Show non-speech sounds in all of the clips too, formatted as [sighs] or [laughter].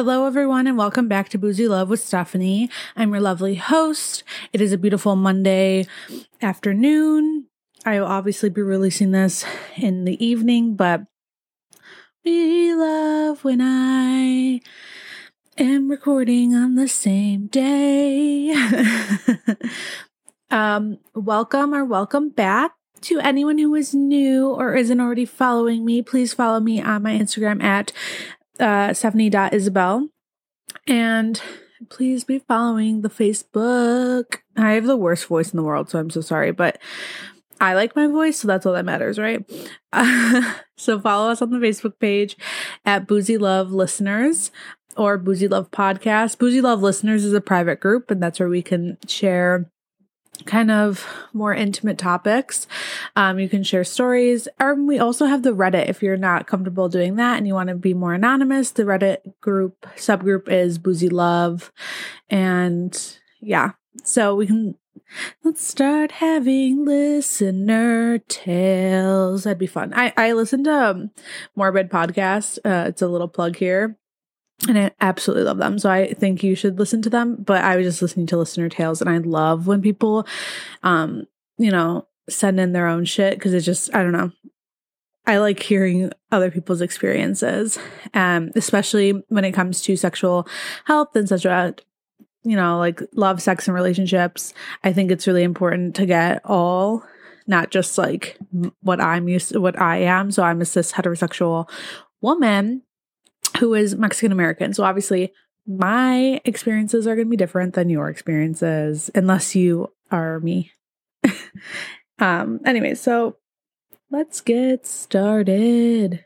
Hello, everyone, and welcome back to Boozy Love with Stephanie. I'm your lovely host. It is a beautiful Monday afternoon. I will obviously be releasing this in the evening, but we love when I am recording on the same day. [laughs] um, welcome or welcome back to anyone who is new or isn't already following me. Please follow me on my Instagram at uh, Stephanie.isabel. And please be following the Facebook. I have the worst voice in the world, so I'm so sorry, but I like my voice, so that's all that matters, right? Uh, [laughs] so follow us on the Facebook page at Boozy Love Listeners or Boozy Love Podcast. Boozy Love Listeners is a private group, and that's where we can share kind of more intimate topics. Um, you can share stories. Or we also have the Reddit if you're not comfortable doing that and you want to be more anonymous. The Reddit group subgroup is Boozy Love. And yeah, so we can let's start having listener tales. That'd be fun. I, I listen to um, Morbid Podcast. Uh, it's a little plug here and I absolutely love them. So I think you should listen to them. But I was just listening to listener tales, and I love when people, um, you know, send in their own shit because it just I don't know. I like hearing other people's experiences, um, especially when it comes to sexual health and such you know like love, sex, and relationships. I think it's really important to get all not just like what I'm used to, what I am. So I'm a cis heterosexual woman who is Mexican American. So obviously, my experiences are going to be different than your experiences, unless you are me. [laughs] um. Anyway, so let's get started.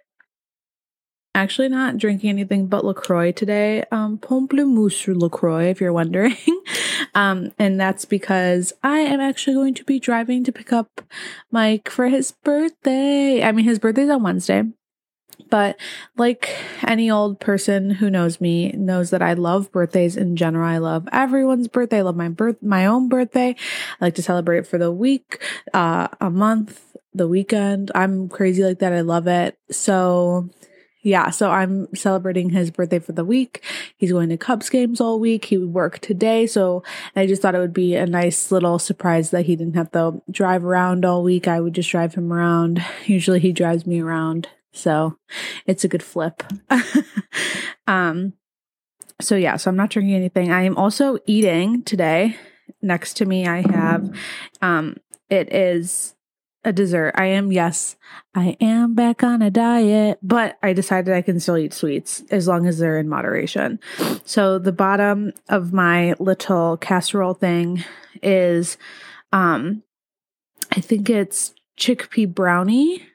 Actually, not drinking anything but Lacroix today. Um, Pamplemousse Lacroix, if you're wondering. [laughs] um, and that's because I am actually going to be driving to pick up Mike for his birthday. I mean, his birthday's on Wednesday. But like any old person who knows me knows that I love birthdays in general. I love everyone's birthday. I love my birth, my own birthday. I like to celebrate for the week, uh, a month, the weekend. I'm crazy like that. I love it. So yeah, so I'm celebrating his birthday for the week. He's going to Cubs games all week. He would work today. So I just thought it would be a nice little surprise that he didn't have to drive around all week. I would just drive him around. Usually he drives me around. So it's a good flip. [laughs] um so yeah, so I'm not drinking anything. I am also eating today. Next to me I have um it is a dessert. I am yes, I am back on a diet, but I decided I can still eat sweets as long as they're in moderation. So the bottom of my little casserole thing is um I think it's chickpea brownie.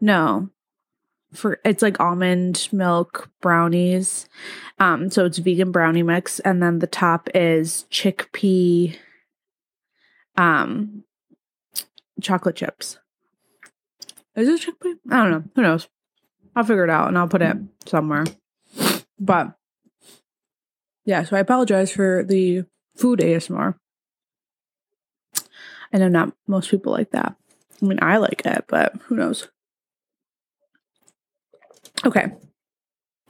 No, for it's like almond milk brownies. Um, so it's vegan brownie mix, and then the top is chickpea um chocolate chips. Is it chickpea? I don't know. Who knows? I'll figure it out and I'll put it somewhere. But yeah, so I apologize for the food ASMR. I know not most people like that. I mean, I like it, but who knows? Okay.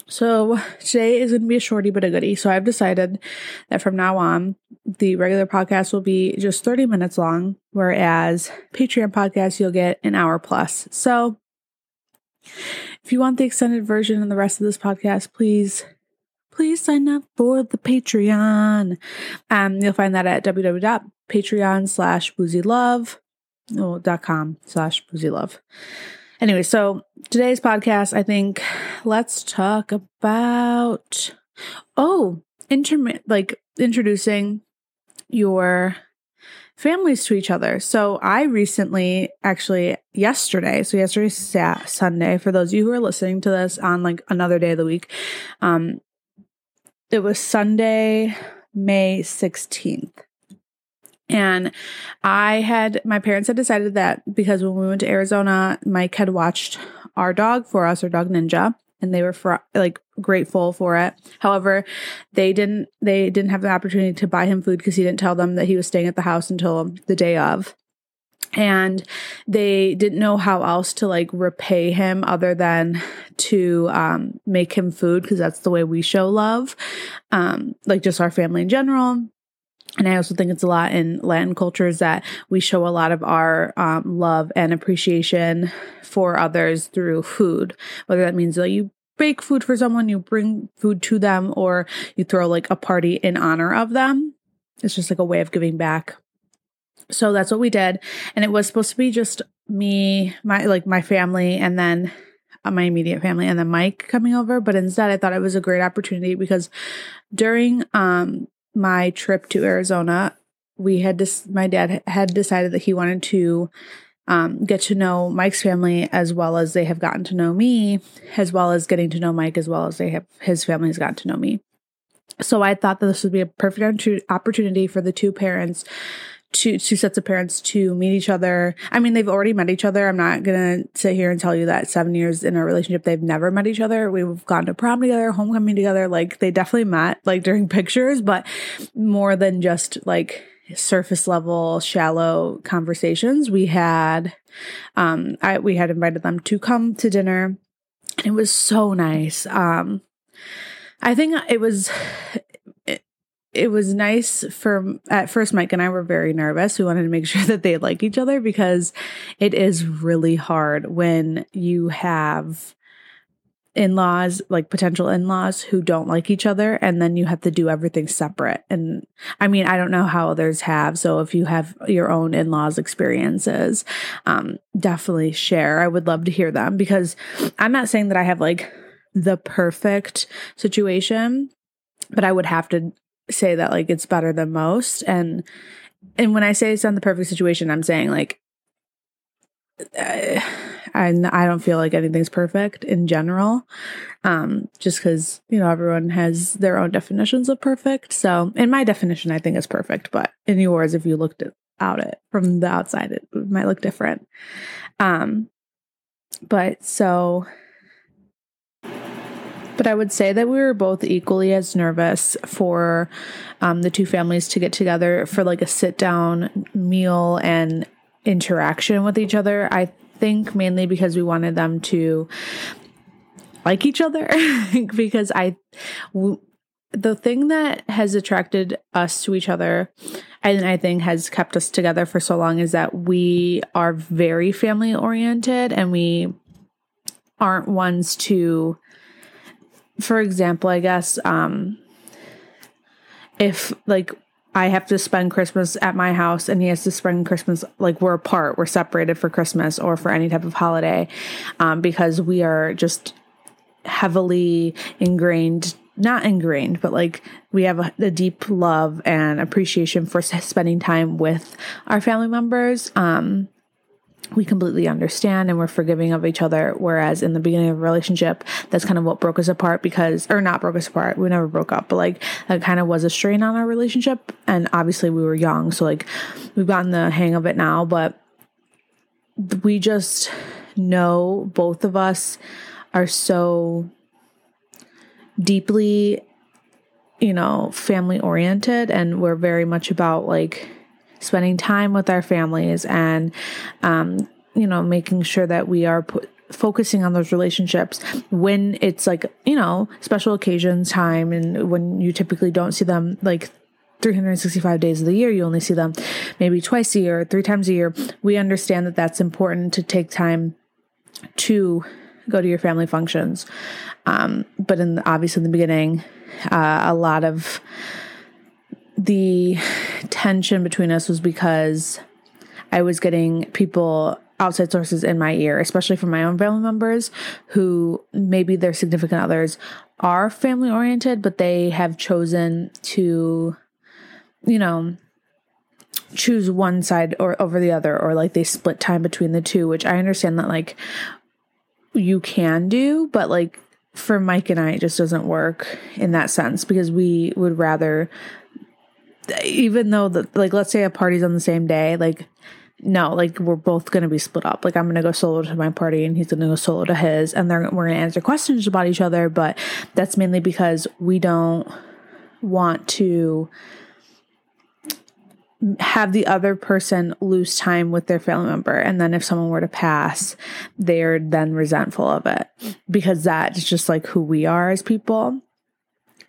So today is going to be a shorty but a goodie. So I've decided that from now on, the regular podcast will be just 30 minutes long, whereas Patreon podcast, you'll get an hour plus. So if you want the extended version and the rest of this podcast, please, please sign up for the Patreon. Um, you'll find that at www.patreon slash boozylove, oh, slash boozylove. Anyway, so today's podcast, I think let's talk about oh, intermi- like introducing your families to each other. So I recently, actually yesterday, so yesterday Sat- Sunday, for those of you who are listening to this on like another day of the week, um, it was Sunday, May 16th. And I had, my parents had decided that because when we went to Arizona, Mike had watched our dog for us, our dog Ninja, and they were like grateful for it. However, they didn't, they didn't have the opportunity to buy him food because he didn't tell them that he was staying at the house until the day of. and they didn't know how else to like repay him other than to um, make him food because that's the way we show love um, like just our family in general and I also think it's a lot in Latin cultures that we show a lot of our um, love and appreciation for others through food, whether that means that you bake food for someone, you bring food to them, or you throw like a party in honor of them. It's just like a way of giving back. So that's what we did. And it was supposed to be just me, my like my family, and then uh, my immediate family, and then Mike coming over. But instead, I thought it was a great opportunity because during um my trip to Arizona, we had this. My dad had decided that he wanted to um, get to know Mike's family as well as they have gotten to know me, as well as getting to know Mike as well as they have his family has gotten to know me. So I thought that this would be a perfect opportunity for the two parents two two sets of parents to meet each other. I mean, they've already met each other. I'm not gonna sit here and tell you that seven years in a relationship they've never met each other. We've gone to prom together, homecoming together. Like they definitely met like during [laughs] pictures, but more than just like surface level shallow conversations we had um i we had invited them to come to dinner and it was so nice um i think it was it was nice for at first Mike and I were very nervous. We wanted to make [laughs] sure that they like each other because it is really hard when you have in-laws like potential in-laws who don't like each other and then you have to do everything separate and i mean i don't know how others have so if you have your own in-laws experiences um, definitely share i would love to hear them because i'm not saying that i have like the perfect situation but i would have to say that like it's better than most. And and when i say it's not the perfect situation i'm saying like I, I don't feel like anything's perfect in general um just because you know everyone has their own definitions of perfect. So in my definition i think it's perfect but in yours if you looked at out it from the outside it might look different. Um but so but I would say that we were both equally as nervous for um, the two families to get together for like a sit down meal and interaction with each other. I think mainly because we wanted them to like each other [laughs] because I w- the thing that has attracted us to each other and I think has kept us together for so long is that we are very family oriented and we aren't ones to for example, I guess um if like I have to spend Christmas at my house and he has to spend Christmas like we're apart, we're separated for Christmas or for any type of holiday um, because we are just heavily ingrained not ingrained, but like we have a, a, deep love and appreciation for spending time with our family members. Um, we completely understand and we're forgiving of each other. Whereas in the beginning of a relationship, that's kind of what broke us apart because, or not broke us apart. We never broke up, but like that kind of was a strain on our relationship. And obviously we were young. So like we've gotten the hang of it now, but we just know both of us are so deeply, you know, family oriented and we're very much about like, spending time with our families and, um, you know, making sure that we are put, focusing on those relationships when it's like, you know, special occasions time and when you typically don't see them like 365 days of the year, you only see them maybe twice a year, three times a year. We understand that that's important to take time to go to your family functions. Um, but in the, obviously in the beginning, uh, a lot of the tension between us was because I was getting people outside sources in my ear, especially from my own family members who maybe their significant others are family oriented, but they have chosen to, you know, choose one side or over the other, or like they split time between the two, which I understand that like you can do, but like for Mike and I, it just doesn't work in that sense because we would rather even though the like let's say a party's on the same day, like no, like we're both gonna be split up. Like I'm gonna go solo to my party and he's gonna go solo to his, and they're we're gonna answer questions about each other. But that's mainly because we don't want to have the other person lose time with their family member and then if someone were to pass they're then resentful of it because that's just like who we are as people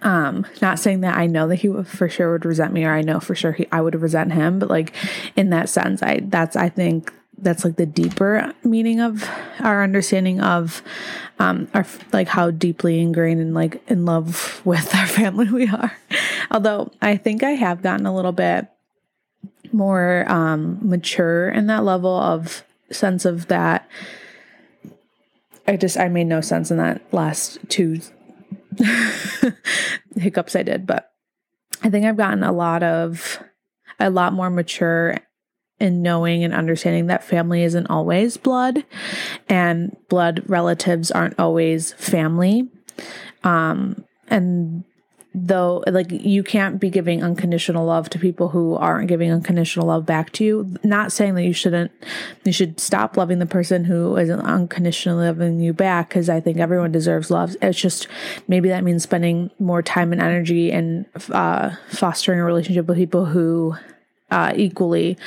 um not saying that i know that he would, for sure would resent me or i know for sure he, i would resent him but like in that sense i that's i think that's like the deeper meaning of our understanding of um our like how deeply ingrained and like in love with our family we are. Although i think i have gotten a little bit more um mature in that level of sense of that. I just i made no sense in that last two [laughs] hiccups i did but i think i've gotten a lot of a lot more mature in knowing and understanding that family isn't always blood and blood relatives aren't always family. Um, and though like you can't be giving unconditional love to people who aren't giving unconditional love back to you not saying that you shouldn't you should stop loving the person who isn't unconditionally loving you back because i think everyone deserves love it's just maybe that means spending more time and energy and uh, fostering a relationship with people who uh, equally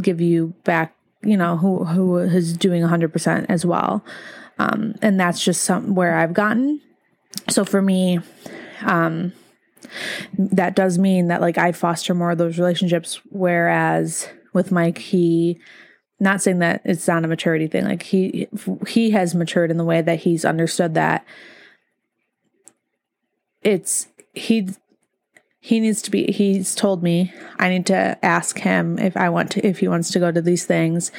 give you back, you know, who who is doing 100% as well. Um, and that's just some where I've gotten. So for me, um, that does mean that like I foster more of those relationships. Whereas with Mike, he, not saying that it's not a maturity thing. Like he he has matured in the way that he's understood that it's he he needs to be he's told me i need to ask him if i want to if he wants to go to these things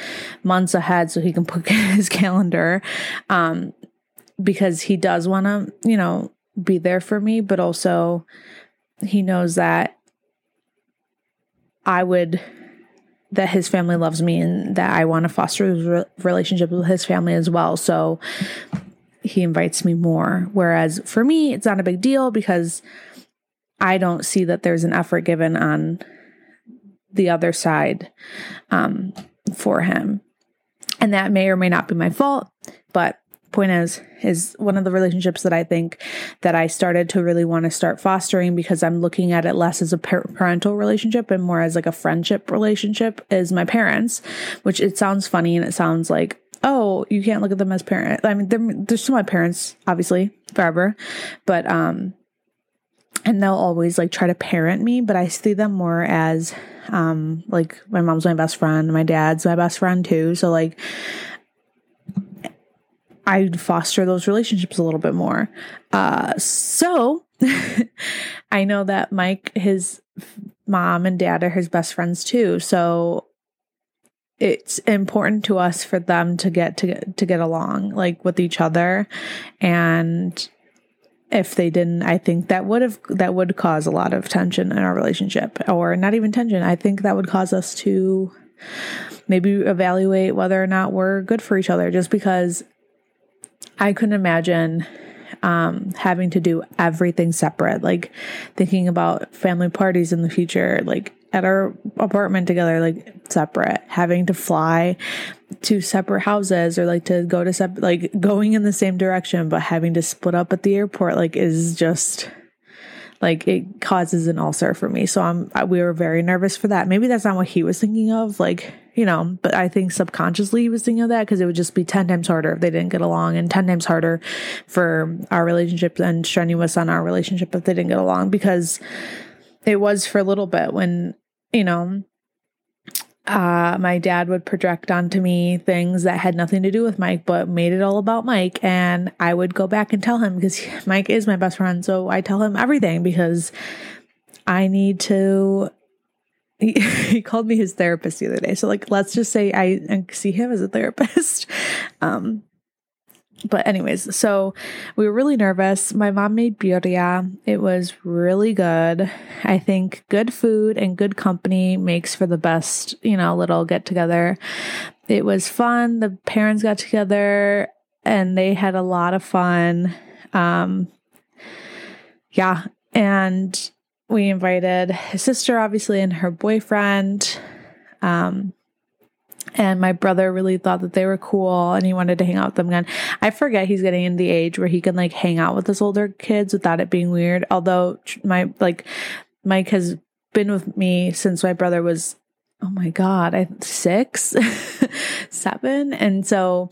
months ahead so he can put [laughs] his calendar um because he does want to you know be there for me but also he knows that i would that his family loves me and that i want to foster a relationship with his family as well so he invites me more whereas for me it's not a big deal because I don't see that there's an effort given on the other side um, for him. And that may or may not be my fault, but point is is one of the relationships that I think that I started to really want to start fostering because I'm looking at it less as a parental relationship and more as like a friendship relationship is my parents, which it sounds funny and it sounds like oh, you can't look at them as parents. I mean, they're, they're still my parents, obviously, forever. But um, and they'll always like try to parent me, but I see them more as um like my mom's my best friend, my dad's my best friend too. So like I foster those relationships a little bit more. Uh so [laughs] I know that Mike his mom and dad are his best friends too. So it's important to us for them to get to to get along like with each other and if they didn't i think that would have that would cause a lot of tension in our relationship or not even tension i think that would cause us to maybe evaluate whether or not we're good for each other just because i couldn't imagine um, having to do everything separate like thinking about family parties in the future like at our apartment together, like separate, having to fly to separate houses or like to go to separate, like going in the same direction, but having to split up at the airport, like is just like it causes an ulcer for me. So I'm, we were very nervous for that. Maybe that's not what he was thinking of, like, you know, but I think subconsciously he was thinking of that because it would just be 10 times harder if they didn't get along and 10 times harder for our relationship and strenuous on our relationship if they didn't get along because it was for a little bit when you know, uh, my dad would project onto me things that had nothing to do with Mike, but made it all about Mike. And I would go back and tell him because [laughs] Mike is my best friend. So I tell him everything because I need to. He, [laughs] he called me his therapist the other day. So, like, let's just say I see him as a therapist. [laughs] Um, but anyways, so we were really nervous. My mom made birria. It was really good. I think good food and good company makes for the best, you know, little get together. It was fun. The parents got together and they had a lot of fun. Um yeah, and we invited his sister obviously and her boyfriend. Um and my brother really thought that they were cool and he wanted to hang out with them again. I forget he's getting in the age where he can like hang out with his older kids without it being weird. Although my like Mike has been with me since my brother was oh my god i six [laughs] seven and so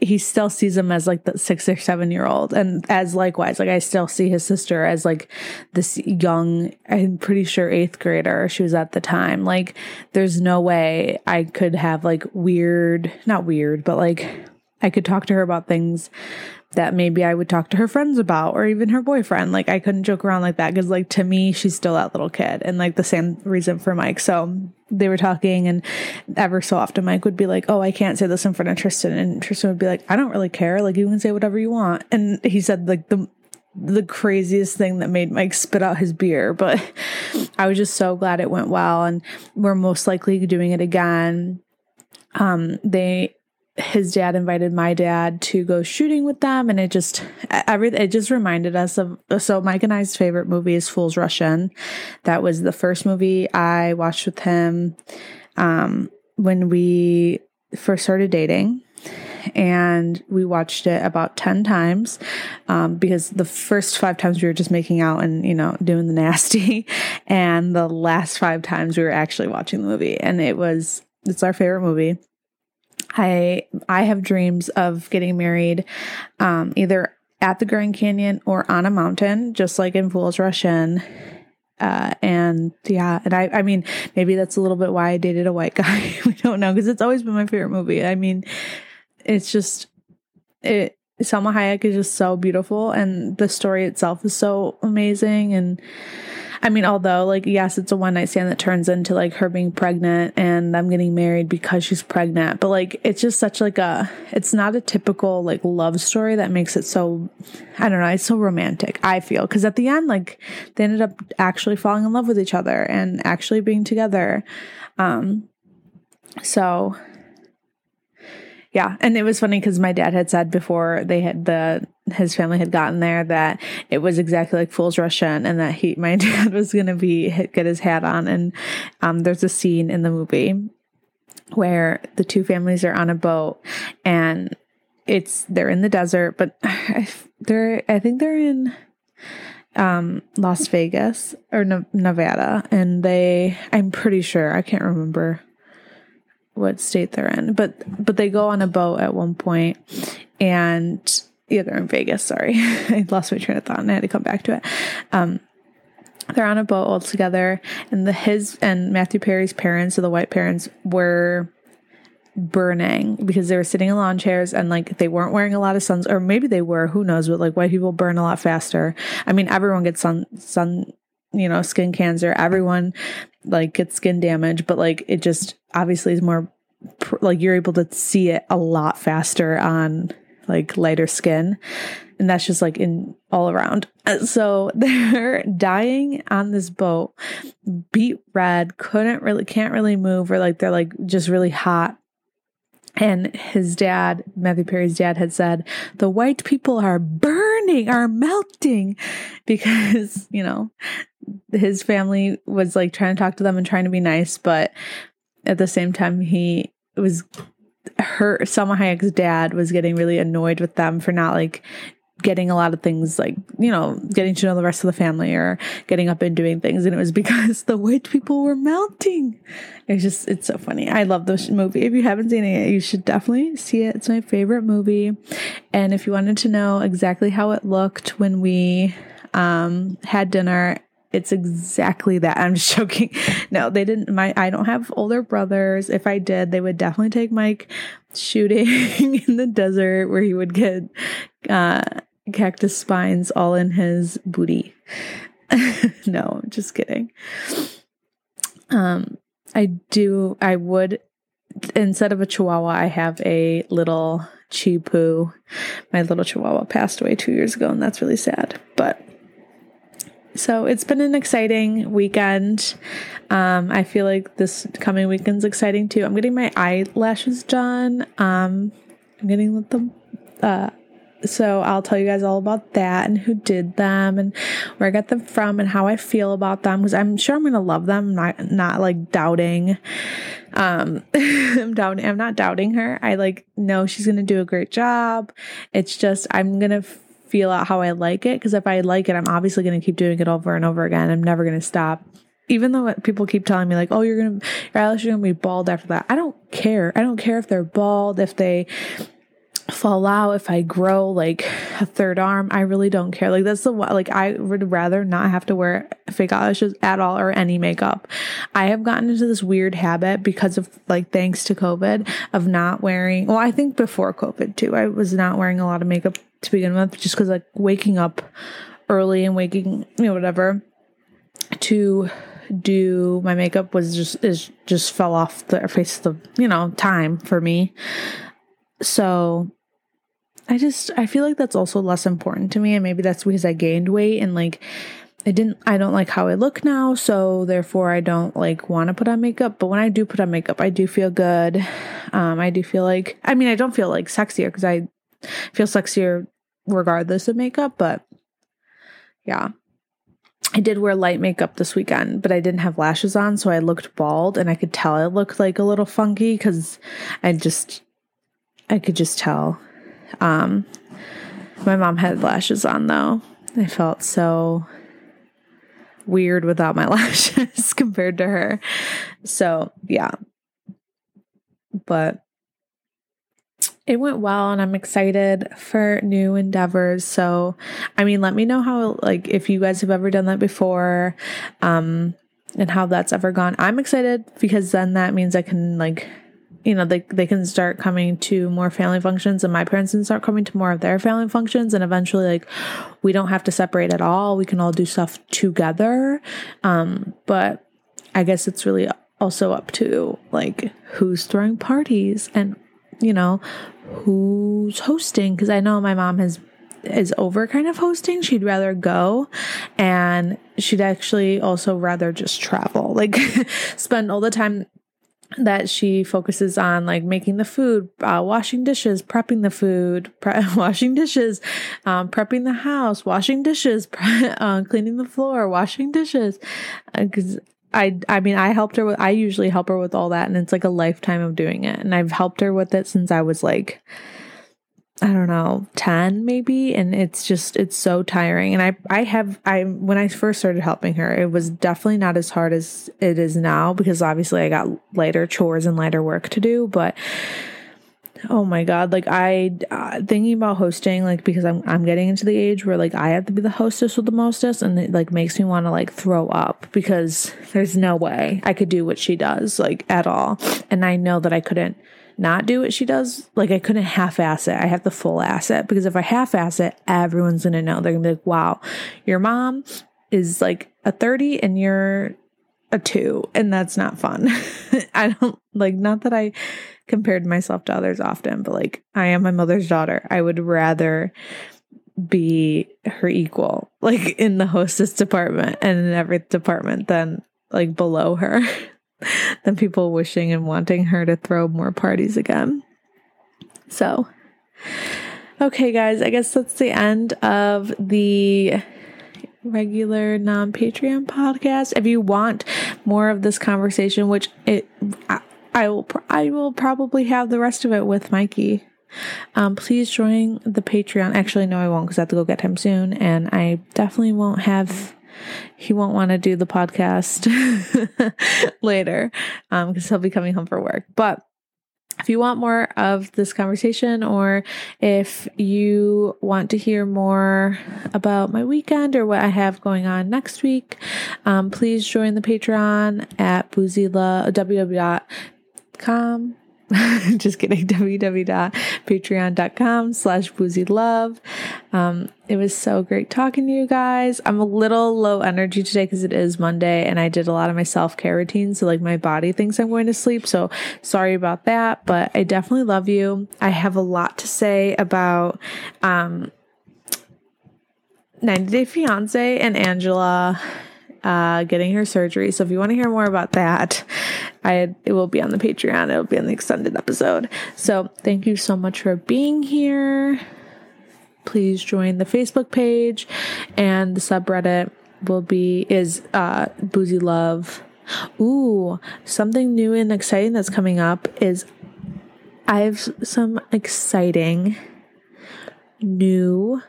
he still sees him as like the six or seven year old and as likewise like i still see his sister as like this young i'm pretty sure eighth grader she was at the time like there's no way i could have like weird not weird but like i could talk to her about things that maybe I would talk to her friends about or even her boyfriend. Like I couldn't joke around like that because like to me she's still that little kid and like the same reason for Mike. So they were talking and ever so often Mike would be like, "Oh, I can't say this in front of Tristan." And Tristan would be like, "I don't really care. Like you can say whatever you want." And he said like the the craziest thing that made Mike spit out his beer, but [laughs] I was just so glad it went well and we're most likely doing it again. Um they his dad invited my dad to go shooting with them and it just every it just reminded us of so Mike and I's favorite movie is Fools Rush In. That was the first movie I watched with him um, when we first started dating. And we watched it about 10 times um, because the first five times we were just making out and you know doing the nasty [laughs] and the last five times we were actually watching the movie. And it was it's our favorite movie I I have dreams of getting married um, either at the Grand Canyon or on a mountain, just like in Fools Rush In. Uh, and yeah, and I, I mean, maybe that's a little bit why I dated a white guy. [laughs] we don't know because it's always been my favorite movie. I mean, it's just it. Salma Hayek is just so beautiful, and the story itself is so amazing, and I mean, although, like, yes, it's a one night stand that turns into like her being pregnant and I'm getting married because she's pregnant, but like, it's just such like a, it's not a typical like love story that makes it so, I don't know, it's so romantic, I feel. Cause at the end, like, they ended up actually falling in love with each other and actually being together. Um, so yeah and it was funny because my dad had said before they had the his family had gotten there that it was exactly like Fools Rush In and that he my [laughs] dad was gonna be get his hat on. And um, there's a scene in the movie where the two families are on a boat and it's they're in the desert but [sighs] they're I think they're in um, Las Vegas or Nevada. And they I'm pretty sure I can't remember what state they're in, but but they go on a boat at one point, and yeah, they're in Vegas. Sorry, [laughs] I lost my train of thought and I had to come back to it. Um, they're on a boat all together, and the his and Matthew Perry's parents, so the white parents, were burning because they were sitting in lawn chairs and like they weren't wearing a lot of suns or maybe they were who knows but like white people burn a lot faster i mean everyone gets sun sun you know skin cancer everyone like gets skin damage but like it just obviously is more like you're able to see it a lot faster on like lighter skin. And that's just like in all around. So [laughs] they're dying on this boat beat red couldn't really can't really move or like they're like just really hot. And his dad, Matthew Perry's dad, had said, the white people are burning, are melting [laughs] because, you know, his family was like trying to talk to them and trying to be nice, but at the same time, he was her Salma Hayek's dad was getting really annoyed with them for not like getting a lot of things like you know getting to know the rest of the family or getting up and doing things. And it was because [laughs] the white people were melting. It's just it's so funny. I love this movie. If you haven't seen it you should definitely see it. It's my favorite movie. And if you wanted to know exactly how it looked when we um, had dinner it's exactly that. I'm just [laughs] joking. No, they didn't. My I don't have older brothers. If I did, they would definitely take Mike shooting [laughs] in the desert where he would get uh, cactus spines all in his booty. [laughs] no, just kidding. Um, I do. I would instead of a Chihuahua, I have a little Chipu. My little Chihuahua passed away two years ago, and that's really sad. But so it's been an exciting weekend. Um, I feel like this coming weekend's exciting too. I'm getting my eyelashes done. Um, I'm getting them. Uh, so I'll tell you guys all about that and who did them and where I got them from and how I feel about them because I'm sure I'm gonna love them. I'm not not like doubting. Um, [laughs] I'm doubting. I'm not doubting her. I like know she's gonna do a great job. It's just I'm gonna feel out how I like it. Because if I like it, I'm obviously going to keep doing it over and over again. I'm never going to stop. even though people keep telling me like, "Oh, you're gonna your eyelashes are gonna be bald after that," I don't care. I don't care if they're bald, if they fall out, if I grow like a third arm. I really don't care. Like that's the like I would rather not have to wear fake eyelashes at all or any makeup. I have gotten into this weird habit because of like thanks to COVID of not wearing. Well, I think before COVID too, I was not wearing a lot of makeup to begin with, just because like waking up early and waking, you know, whatever to do my makeup was just is just fell off the face of the you know time for me. So i just i feel like that's also less important to me and maybe that's because i gained weight and like i didn't i don't like how i look now so therefore i don't like want to put on makeup. But when i do put on makeup i do feel good. Um i do feel like i mean i don't feel like sexier because i feel sexier regardless of makeup but yeah I did wear light makeup this weekend, but I didn't have lashes on, so I looked bald and I could tell I looked like a little funky because I just I could just tell. Um my mom had lashes on though. I felt so weird without my [laughs] lashes compared to her. So yeah. But it went well and I'm excited for new endeavors. So, I mean, let me know how, like, if you guys have ever done that before, um, and how that's ever gone. I'm excited because then that means I can, like, you know, they, they can start coming to more family functions and my parents can start coming to more of their family functions. And eventually, like, we don't have to separate at all. We can all do stuff together. Um, but I guess it's really also up to, like, who's throwing parties and you know, who's hosting because I know my mom has is over kind of hosting. She'd rather go and she'd actually also rather just travel. [laughs] Like spend all the time that she focuses on like making the food, uh, washing dishes, prepping the food, [laughs] pre- washing dishes, um, prepping the house, washing dishes, [laughs] pre- uh, cleaning the floor, washing dishes. Because uh, I I mean I helped her with I usually help her with all that and it's like a lifetime of doing it. And I've helped her with it since I was like I don't know 10 maybe. And it's just it's so tiring. And I I have I when I first started helping her it was definitely not as hard as it is now because obviously I got lighter chores and lighter work to do. But Oh my god, like I uh, thinking about hosting like because I'm I'm getting into the age where like I have to be the hostess with the mostest and it like makes me want to like throw up because there's no way I could do what she does like at all. And I know that I couldn't not do what she does. Like I couldn't half ass it. I have the full asset because if I half ass it, everyone's going to know. They're going to be like, "Wow, your mom is like a 30 and you're a 2." And that's not fun. [laughs] I don't like not that I compared myself to others often, but like I am my mother's daughter. I would rather be her equal, [laughs] like in the hostess department and in every department than like below her, [laughs] than people wishing and wanting her to throw more parties again. So, okay, guys, I guess that's the end of the regular non Patreon podcast. If you want more of this conversation, which it, I will I will probably have the rest of it with Mikey. Um, please join the Patreon. Actually, no, I won't because I have to go get him soon, and I definitely won't have. He won't want to do the podcast [laughs] later because um, he'll be coming home for work. But if you want more of this conversation, or if you want to hear more about my weekend or what I have going on next week, um, please join the Patreon at boozyla www [laughs] Just kidding. [laughs] www.patreon.com slash boozy love. Um, it was so great talking to you guys. I'm a little low energy today because it is Monday and I did a lot of my self care routine. So, like, my body thinks I'm going to sleep. So, sorry about that. But I definitely love you. I have a lot to say about, um, 90 Day Fiance and Angela uh, getting her surgery. So if you want to hear more about that, I it will be on the Patreon. It'll be on the extended episode. So thank you so much for being here. Please join the Facebook page and the subreddit will be is uh boozy love. Ooh, something new and exciting that's coming up is I have some exciting new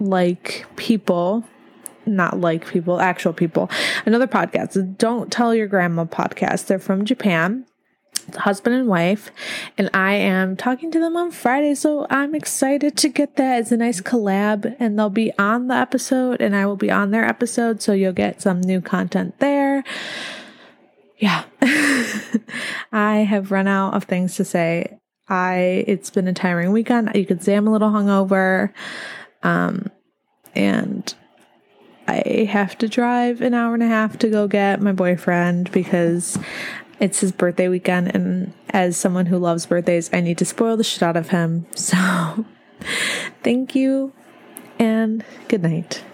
like people not like people, actual people. Another podcast, Don't Tell Your Grandma podcast. They're from Japan husband and wife, and I am talking to them on Friday. So I'm excited to get that. It's a nice collab, and they'll be on the episode, and I will be on their episode. So you'll get some new content there. Yeah, [laughs] I have run out of things to say. I it's been a tiring weekend. You could say I'm a little hungover, um, and I have to drive an hour and a half to go get my boyfriend because it's his birthday weekend, and as someone who loves birthdays, I need to spoil the shit out of him. [laughs] So, thank you, and good night.